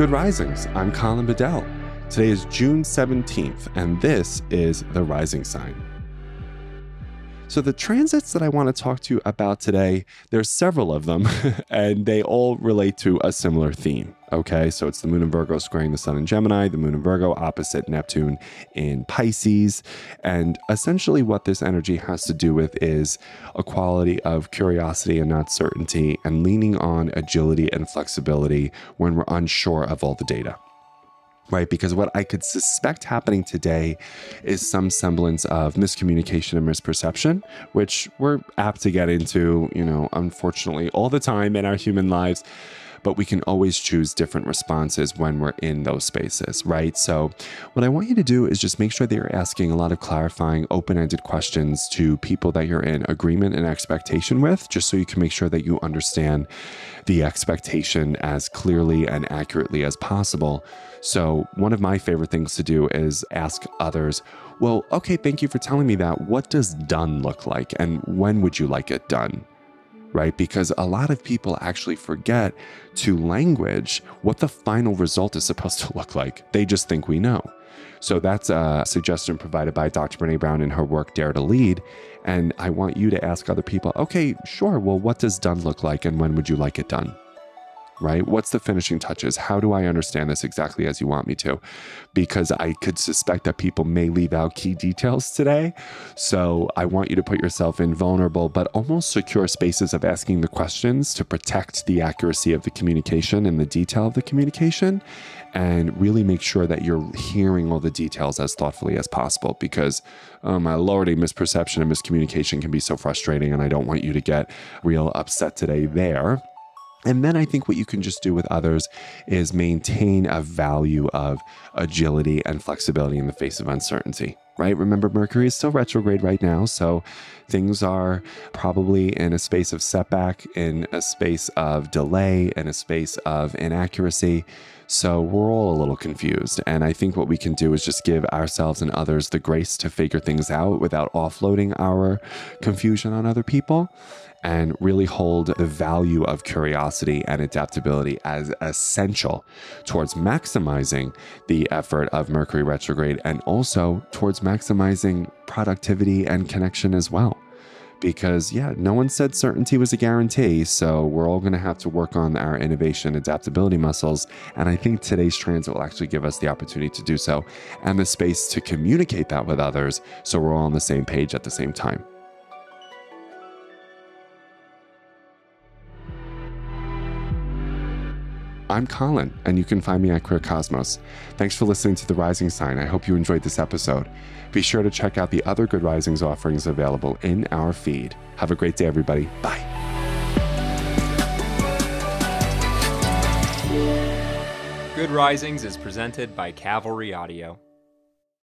Good Risings. I'm Colin Bedell. Today is June 17th, and this is The Rising Sign. So, the transits that I want to talk to you about today, there's several of them, and they all relate to a similar theme. Okay, so it's the moon in Virgo squaring the sun in Gemini, the moon in Virgo opposite Neptune in Pisces. And essentially, what this energy has to do with is a quality of curiosity and not certainty, and leaning on agility and flexibility when we're unsure of all the data right? Because what I could suspect happening today is some semblance of miscommunication and misperception, which we're apt to get into, you know, unfortunately, all the time in our human lives. But we can always choose different responses when we're in those spaces, right? So, what I want you to do is just make sure that you're asking a lot of clarifying, open ended questions to people that you're in agreement and expectation with, just so you can make sure that you understand the expectation as clearly and accurately as possible so, one of my favorite things to do is ask others, well, okay, thank you for telling me that. What does done look like? And when would you like it done? Right? Because a lot of people actually forget to language what the final result is supposed to look like. They just think we know. So that's a suggestion provided by Dr. Brene Brown in her work Dare to Lead. And I want you to ask other people, okay, sure, well, what does done look like and when would you like it done? Right? What's the finishing touches? How do I understand this exactly as you want me to? Because I could suspect that people may leave out key details today. So I want you to put yourself in vulnerable but almost secure spaces of asking the questions to protect the accuracy of the communication and the detail of the communication and really make sure that you're hearing all the details as thoughtfully as possible because oh my lordy misperception and miscommunication can be so frustrating and i don't want you to get real upset today there and then I think what you can just do with others is maintain a value of agility and flexibility in the face of uncertainty, right? Remember, Mercury is still retrograde right now. So things are probably in a space of setback, in a space of delay, in a space of inaccuracy. So we're all a little confused. And I think what we can do is just give ourselves and others the grace to figure things out without offloading our confusion on other people and really hold the value of curiosity and adaptability as essential towards maximizing the effort of Mercury retrograde and also towards maximizing productivity and connection as well. Because, yeah, no one said certainty was a guarantee. So, we're all going to have to work on our innovation adaptability muscles. And I think today's transit will actually give us the opportunity to do so and the space to communicate that with others so we're all on the same page at the same time. I'm Colin, and you can find me at Queer Cosmos. Thanks for listening to The Rising Sign. I hope you enjoyed this episode. Be sure to check out the other Good Risings offerings available in our feed. Have a great day, everybody. Bye. Good Risings is presented by Cavalry Audio.